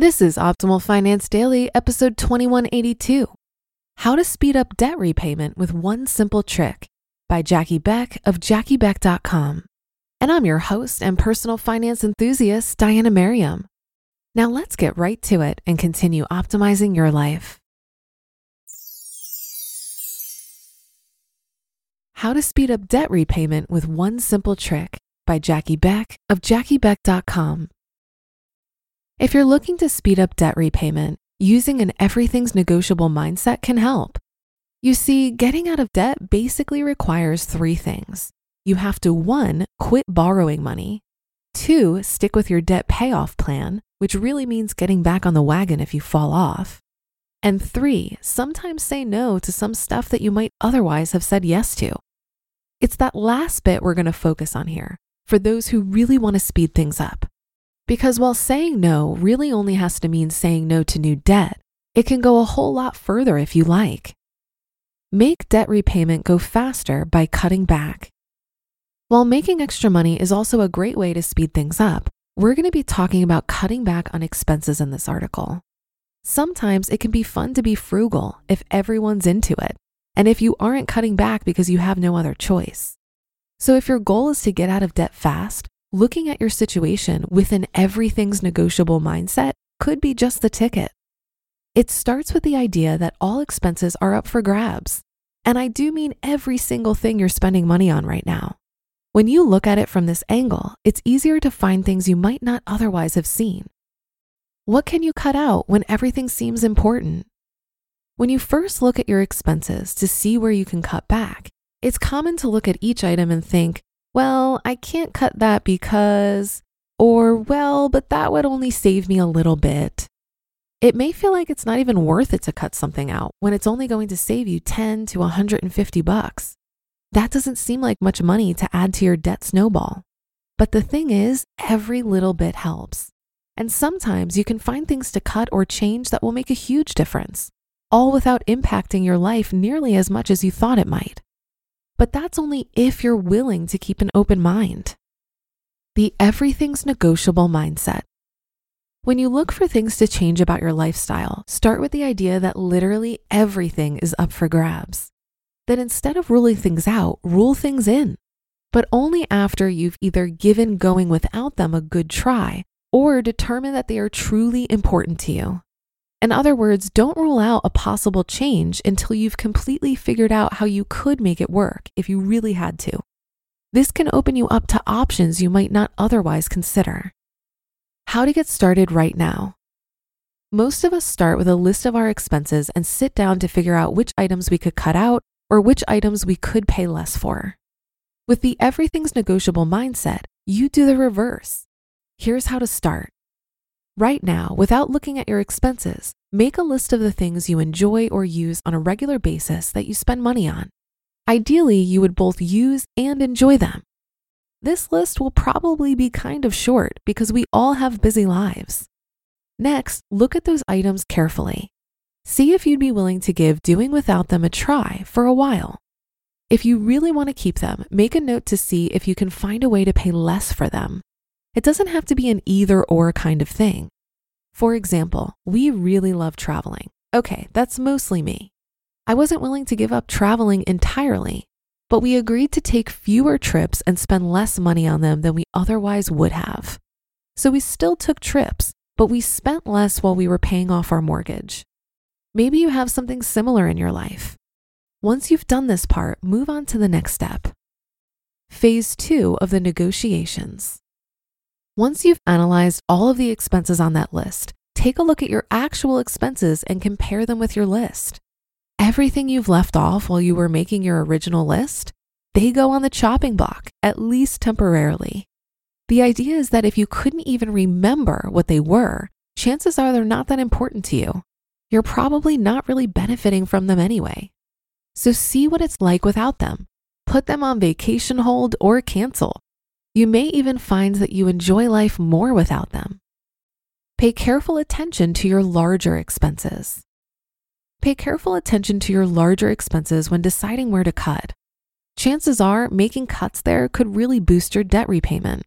This is Optimal Finance Daily, episode 2182 How to Speed Up Debt Repayment with One Simple Trick by Jackie Beck of JackieBeck.com. And I'm your host and personal finance enthusiast, Diana Merriam. Now let's get right to it and continue optimizing your life. How to Speed Up Debt Repayment with One Simple Trick by Jackie Beck of JackieBeck.com. If you're looking to speed up debt repayment, using an everything's negotiable mindset can help. You see, getting out of debt basically requires three things. You have to one, quit borrowing money, two, stick with your debt payoff plan, which really means getting back on the wagon if you fall off, and three, sometimes say no to some stuff that you might otherwise have said yes to. It's that last bit we're going to focus on here for those who really want to speed things up. Because while saying no really only has to mean saying no to new debt, it can go a whole lot further if you like. Make debt repayment go faster by cutting back. While making extra money is also a great way to speed things up, we're going to be talking about cutting back on expenses in this article. Sometimes it can be fun to be frugal if everyone's into it, and if you aren't cutting back because you have no other choice. So if your goal is to get out of debt fast, looking at your situation with an everything's negotiable mindset could be just the ticket. It starts with the idea that all expenses are up for grabs. And I do mean every single thing you're spending money on right now. When you look at it from this angle, it's easier to find things you might not otherwise have seen. What can you cut out when everything seems important? When you first look at your expenses to see where you can cut back, it's common to look at each item and think, well, I can't cut that because, or well, but that would only save me a little bit. It may feel like it's not even worth it to cut something out when it's only going to save you 10 to 150 bucks. That doesn't seem like much money to add to your debt snowball. But the thing is, every little bit helps. And sometimes you can find things to cut or change that will make a huge difference, all without impacting your life nearly as much as you thought it might. But that's only if you're willing to keep an open mind. The everything's negotiable mindset. When you look for things to change about your lifestyle, start with the idea that literally everything is up for grabs. Then instead of ruling things out, rule things in, but only after you've either given going without them a good try or determined that they are truly important to you. In other words, don't rule out a possible change until you've completely figured out how you could make it work if you really had to. This can open you up to options you might not otherwise consider. How to get started right now. Most of us start with a list of our expenses and sit down to figure out which items we could cut out or which items we could pay less for. With the everything's negotiable mindset, you do the reverse. Here's how to start. Right now, without looking at your expenses, make a list of the things you enjoy or use on a regular basis that you spend money on. Ideally, you would both use and enjoy them. This list will probably be kind of short because we all have busy lives. Next, look at those items carefully. See if you'd be willing to give doing without them a try for a while. If you really want to keep them, make a note to see if you can find a way to pay less for them it doesn't have to be an either or kind of thing. For example, we really love traveling. Okay, that's mostly me. I wasn't willing to give up traveling entirely, but we agreed to take fewer trips and spend less money on them than we otherwise would have. So we still took trips, but we spent less while we were paying off our mortgage. Maybe you have something similar in your life. Once you've done this part, move on to the next step. Phase two of the negotiations. Once you've analyzed all of the expenses on that list, take a look at your actual expenses and compare them with your list. Everything you've left off while you were making your original list, they go on the chopping block, at least temporarily. The idea is that if you couldn't even remember what they were, chances are they're not that important to you. You're probably not really benefiting from them anyway. So see what it's like without them. Put them on vacation hold or cancel. You may even find that you enjoy life more without them. Pay careful attention to your larger expenses. Pay careful attention to your larger expenses when deciding where to cut. Chances are making cuts there could really boost your debt repayment.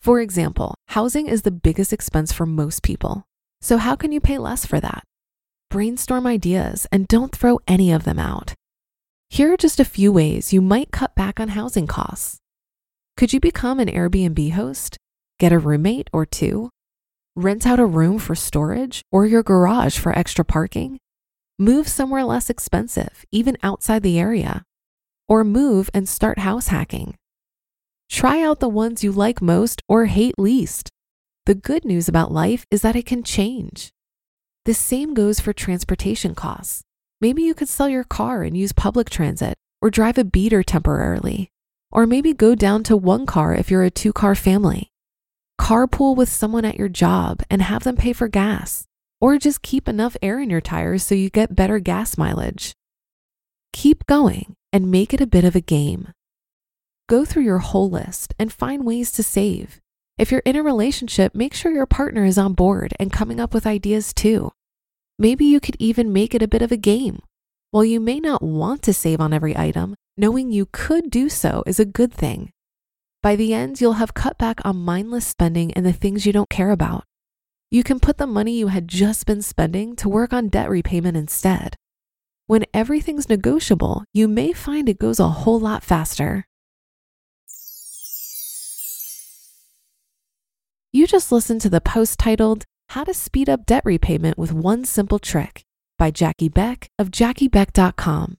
For example, housing is the biggest expense for most people. So, how can you pay less for that? Brainstorm ideas and don't throw any of them out. Here are just a few ways you might cut back on housing costs. Could you become an Airbnb host? Get a roommate or two? Rent out a room for storage or your garage for extra parking? Move somewhere less expensive, even outside the area. Or move and start house hacking. Try out the ones you like most or hate least. The good news about life is that it can change. The same goes for transportation costs. Maybe you could sell your car and use public transit or drive a beater temporarily. Or maybe go down to one car if you're a two car family. Carpool with someone at your job and have them pay for gas. Or just keep enough air in your tires so you get better gas mileage. Keep going and make it a bit of a game. Go through your whole list and find ways to save. If you're in a relationship, make sure your partner is on board and coming up with ideas too. Maybe you could even make it a bit of a game. While you may not want to save on every item, knowing you could do so is a good thing. By the end, you'll have cut back on mindless spending and the things you don't care about. You can put the money you had just been spending to work on debt repayment instead. When everything's negotiable, you may find it goes a whole lot faster. You just listened to the post titled How to Speed Up Debt Repayment with One Simple Trick by Jackie Beck of JackieBeck.com.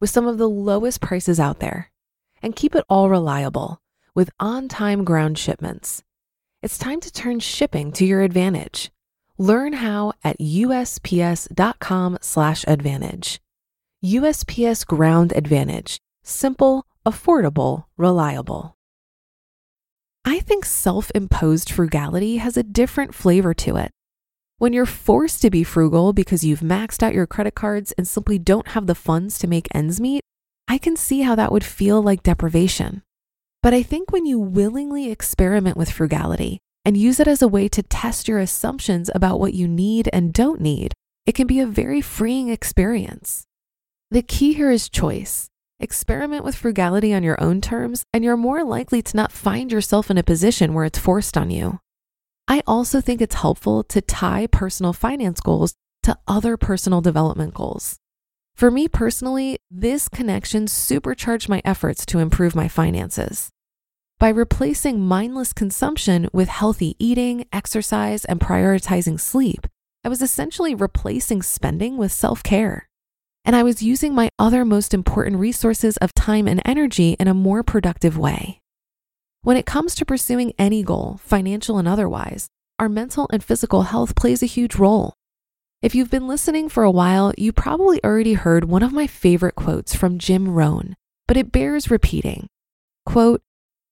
with some of the lowest prices out there. And keep it all reliable with on time ground shipments. It's time to turn shipping to your advantage. Learn how at USPS.com/slash advantage. USPS Ground Advantage. Simple, affordable, reliable. I think self imposed frugality has a different flavor to it. When you're forced to be frugal because you've maxed out your credit cards and simply don't have the funds to make ends meet, I can see how that would feel like deprivation. But I think when you willingly experiment with frugality and use it as a way to test your assumptions about what you need and don't need, it can be a very freeing experience. The key here is choice. Experiment with frugality on your own terms, and you're more likely to not find yourself in a position where it's forced on you. I also think it's helpful to tie personal finance goals to other personal development goals. For me personally, this connection supercharged my efforts to improve my finances. By replacing mindless consumption with healthy eating, exercise, and prioritizing sleep, I was essentially replacing spending with self care. And I was using my other most important resources of time and energy in a more productive way. When it comes to pursuing any goal, financial and otherwise, our mental and physical health plays a huge role. If you've been listening for a while, you probably already heard one of my favorite quotes from Jim Rohn, but it bears repeating. Quote,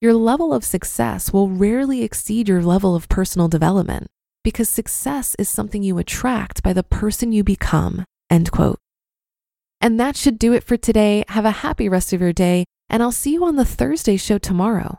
your level of success will rarely exceed your level of personal development because success is something you attract by the person you become. End quote. And that should do it for today. Have a happy rest of your day, and I'll see you on the Thursday show tomorrow